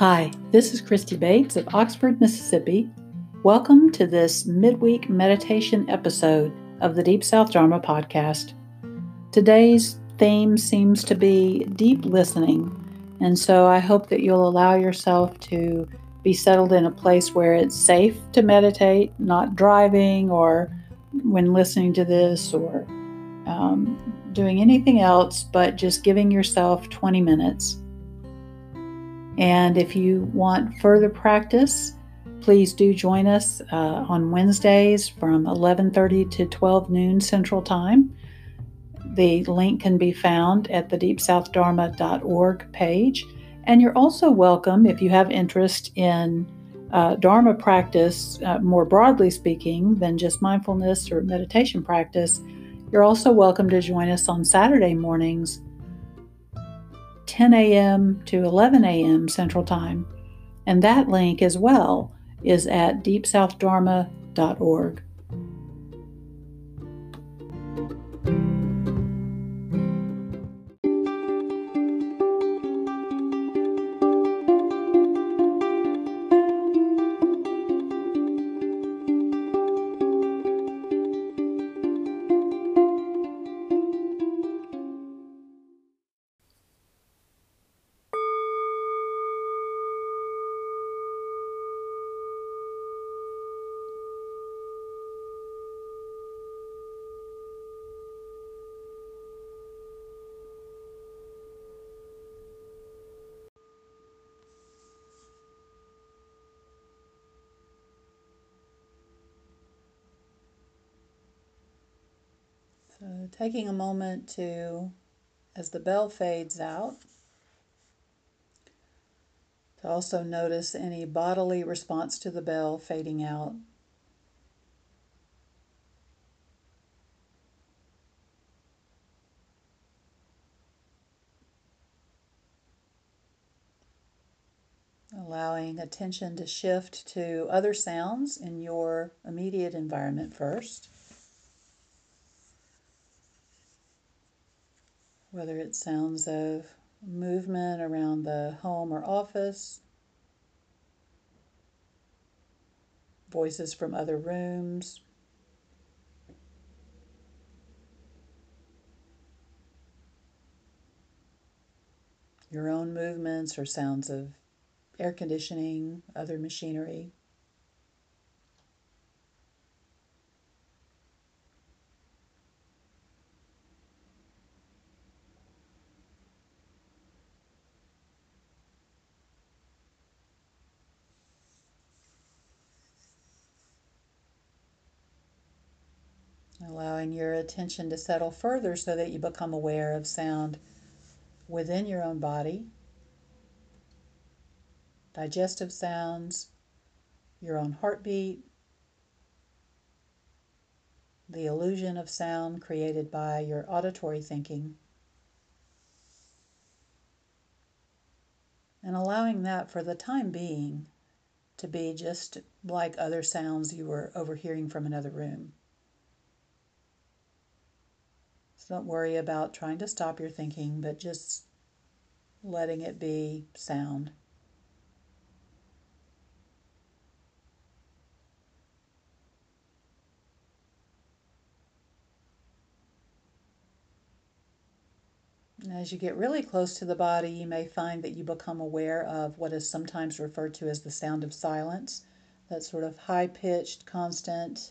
Hi, this is Christy Bates of Oxford, Mississippi. Welcome to this midweek meditation episode of the Deep South Dharma podcast. Today's theme seems to be deep listening, and so I hope that you'll allow yourself to be settled in a place where it's safe to meditate, not driving or when listening to this or um, doing anything else, but just giving yourself 20 minutes. And if you want further practice, please do join us uh, on Wednesdays from 11:30 to 12 noon Central Time. The link can be found at the deepsouthdharma.org page. And you're also welcome if you have interest in uh, Dharma practice, uh, more broadly speaking, than just mindfulness or meditation practice. You're also welcome to join us on Saturday mornings 10 a.m. to 11 a.m. Central Time. And that link as well is at deepsouthdharma.org. Taking a moment to, as the bell fades out, to also notice any bodily response to the bell fading out. Allowing attention to shift to other sounds in your immediate environment first. Whether it's sounds of movement around the home or office, voices from other rooms. Your own movements or sounds of air conditioning, other machinery. Allowing your attention to settle further so that you become aware of sound within your own body, digestive sounds, your own heartbeat, the illusion of sound created by your auditory thinking. And allowing that for the time being to be just like other sounds you were overhearing from another room. Don't worry about trying to stop your thinking, but just letting it be sound. As you get really close to the body, you may find that you become aware of what is sometimes referred to as the sound of silence. That sort of high pitched, constant,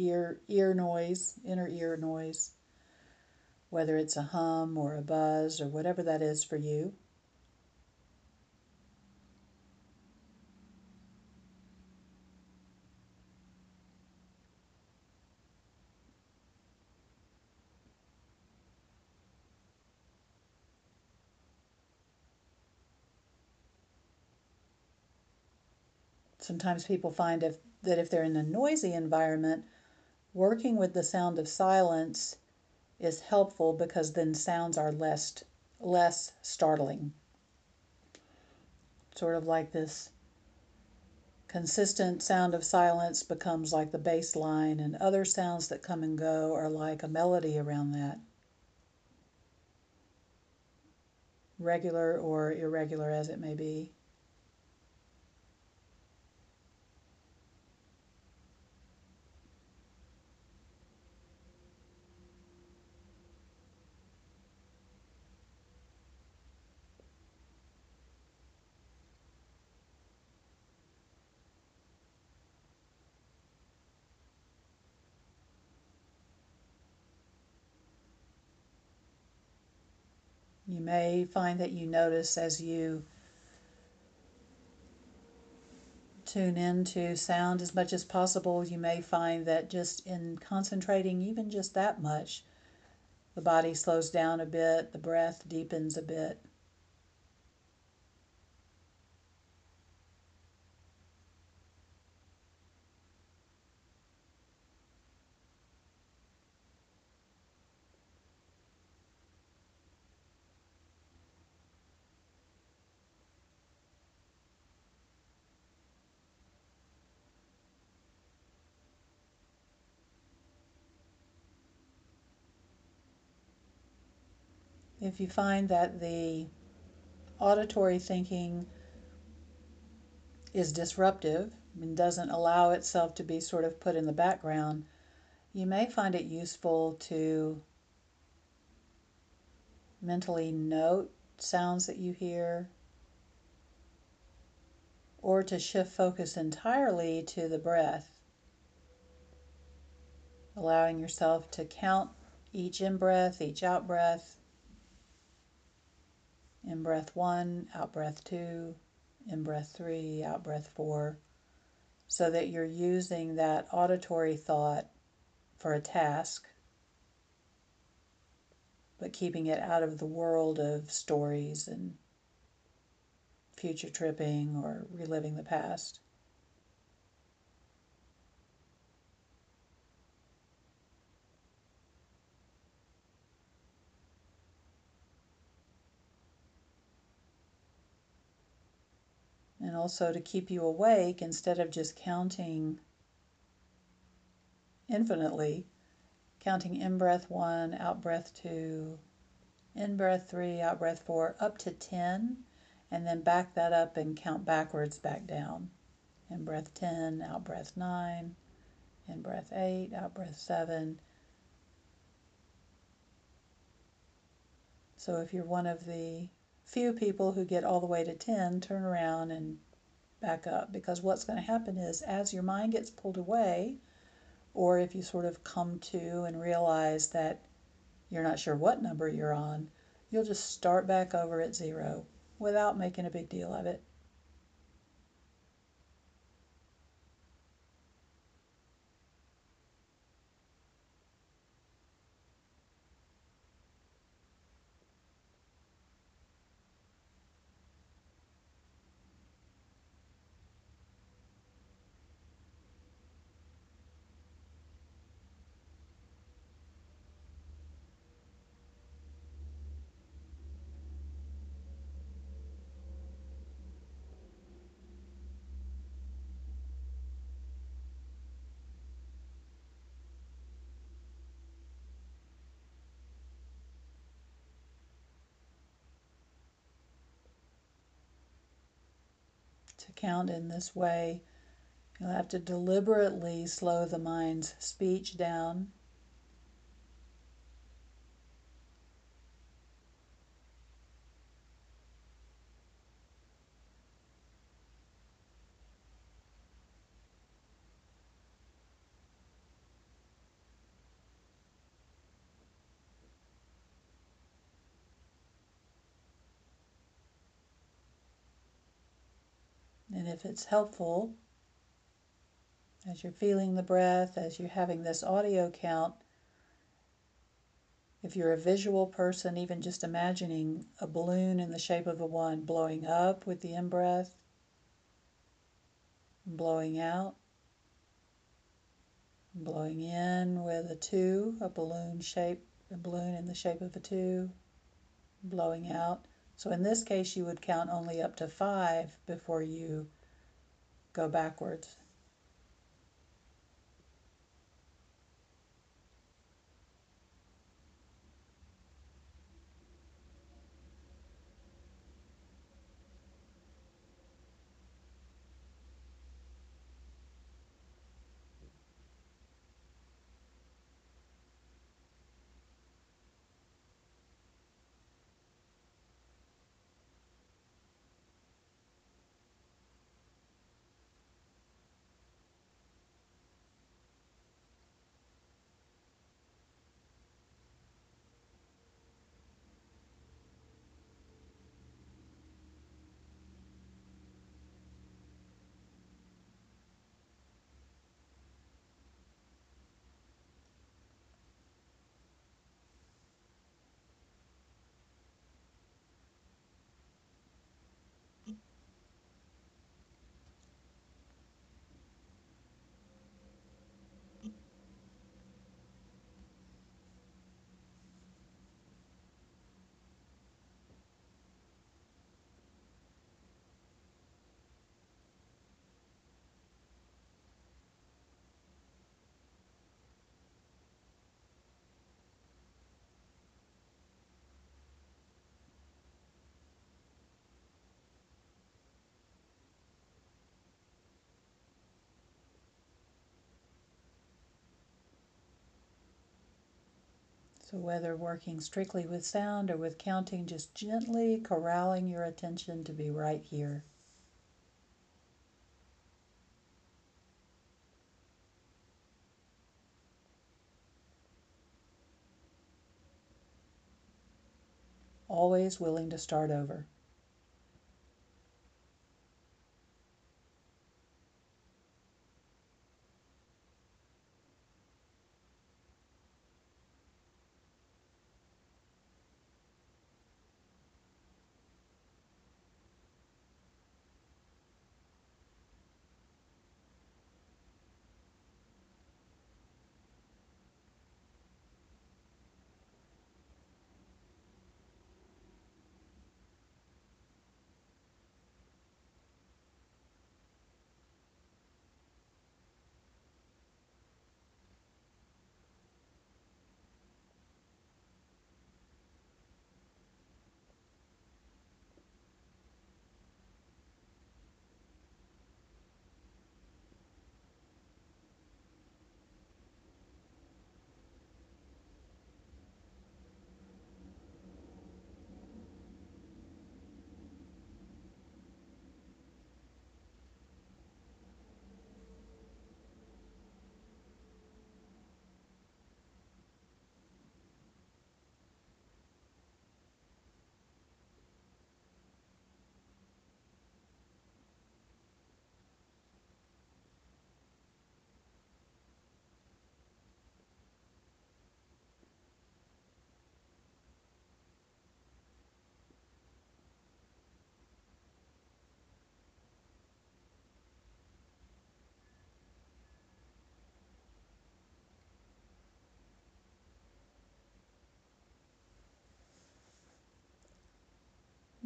ear ear noise, inner ear noise, whether it's a hum or a buzz or whatever that is for you. Sometimes people find if, that if they're in a noisy environment, working with the sound of silence is helpful because then sounds are less less startling. Sort of like this consistent sound of silence becomes like the bass line and other sounds that come and go are like a melody around that. regular or irregular as it may be. You may find that you notice as you tune into sound as much as possible, you may find that just in concentrating even just that much, the body slows down a bit, the breath deepens a bit. If you find that the auditory thinking is disruptive and doesn't allow itself to be sort of put in the background, you may find it useful to mentally note sounds that you hear or to shift focus entirely to the breath, allowing yourself to count each in breath, each out breath, in breath one, out breath two, in breath three, out breath four, so that you're using that auditory thought for a task, but keeping it out of the world of stories and future tripping or reliving the past. And also to keep you awake instead of just counting infinitely, counting in breath one, out breath two, in breath three, out breath four, up to 10, and then back that up and count backwards back down. In breath 10, out breath 9, in breath 8, out breath 7. So if you're one of the few people who get all the way to 10 turn around and back up because what's going to happen is as your mind gets pulled away or if you sort of come to and realize that you're not sure what number you're on you'll just start back over at zero without making a big deal of it to count in this way, you'll have to deliberately slow the mind's speech down. And if it's helpful, as you're feeling the breath, as you're having this audio count, if you're a visual person, even just imagining a balloon in the shape of a one blowing up with the in breath, blowing out, blowing in with a two, a balloon shape, a balloon in the shape of a two, blowing out. So in this case, you would count only up to five before you go backwards. So, whether working strictly with sound or with counting, just gently corralling your attention to be right here. Always willing to start over.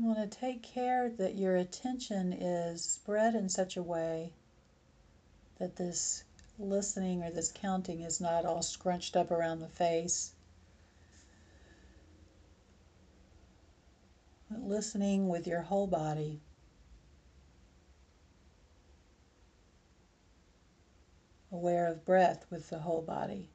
Want to take care that your attention is spread in such a way that this listening or this counting is not all scrunched up around the face. But listening with your whole body. Aware of breath with the whole body.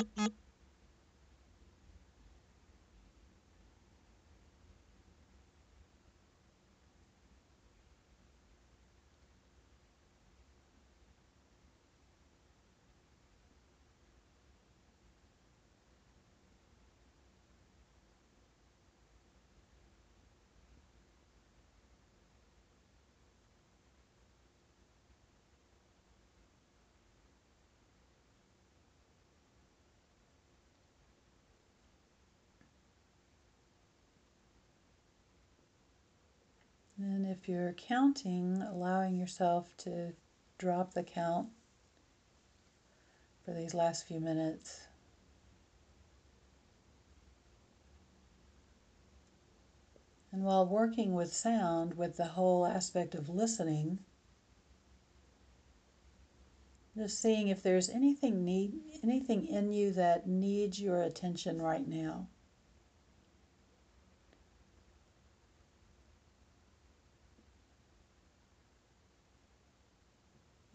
And if you're counting, allowing yourself to drop the count for these last few minutes. And while working with sound, with the whole aspect of listening, just seeing if there's anything need anything in you that needs your attention right now.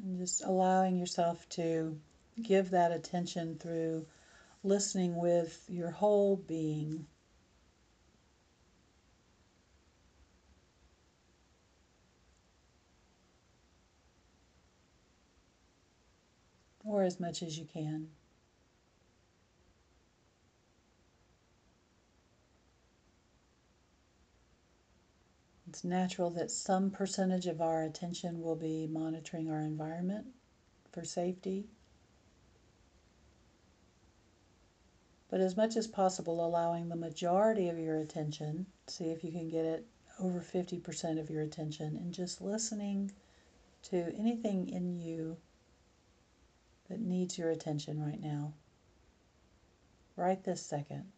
And just allowing yourself to give that attention through listening with your whole being. Or as much as you can. It's natural that some percentage of our attention will be monitoring our environment for safety. But as much as possible, allowing the majority of your attention, see if you can get it over 50% of your attention, and just listening to anything in you that needs your attention right now, right this second.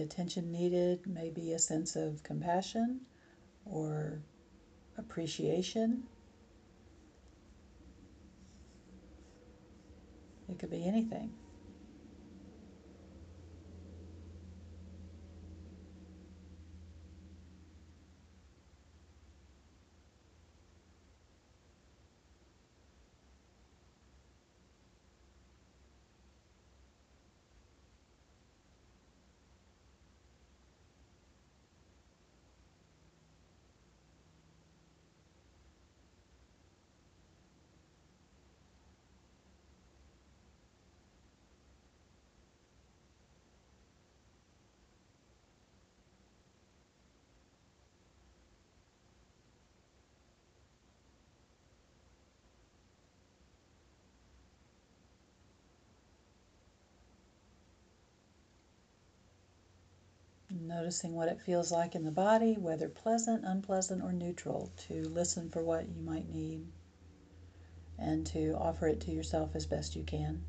Attention needed may be a sense of compassion or appreciation. It could be anything. Noticing what it feels like in the body, whether pleasant, unpleasant, or neutral, to listen for what you might need and to offer it to yourself as best you can.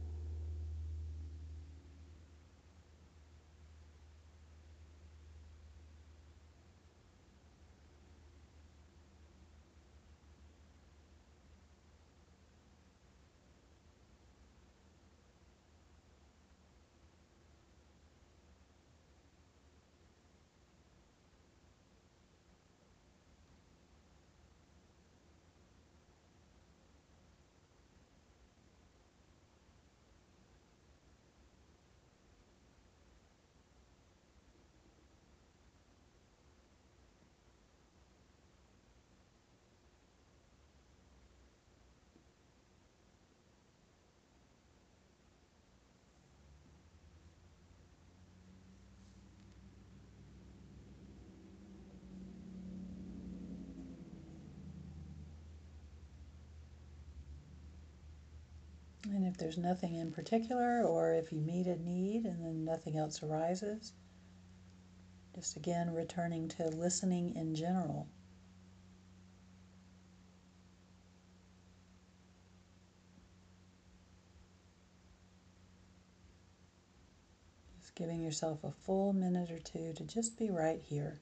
And if there's nothing in particular, or if you meet a need and then nothing else arises, just again returning to listening in general. Just giving yourself a full minute or two to just be right here.